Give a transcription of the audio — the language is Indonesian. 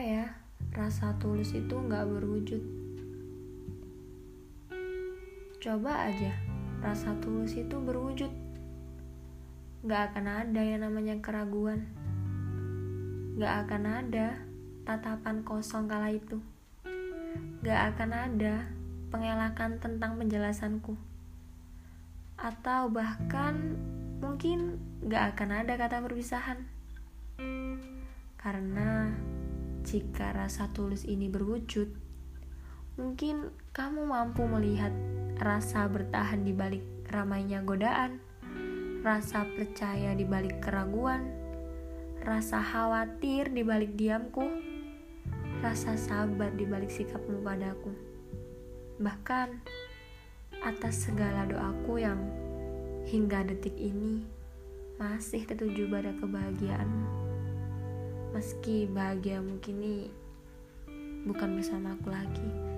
ya rasa tulus itu nggak berwujud. Coba aja rasa tulus itu berwujud. Nggak akan ada yang namanya keraguan. Nggak akan ada tatapan kosong kala itu. Nggak akan ada pengelakan tentang penjelasanku. Atau bahkan mungkin nggak akan ada kata perpisahan. Karena jika rasa tulus ini berwujud, mungkin kamu mampu melihat rasa bertahan di balik ramainya godaan, rasa percaya di balik keraguan, rasa khawatir di balik diamku, rasa sabar di balik sikapmu padaku. Bahkan atas segala doaku yang hingga detik ini masih tertuju pada kebahagiaanmu. Meski bahagia mungkin ini bukan bersama aku lagi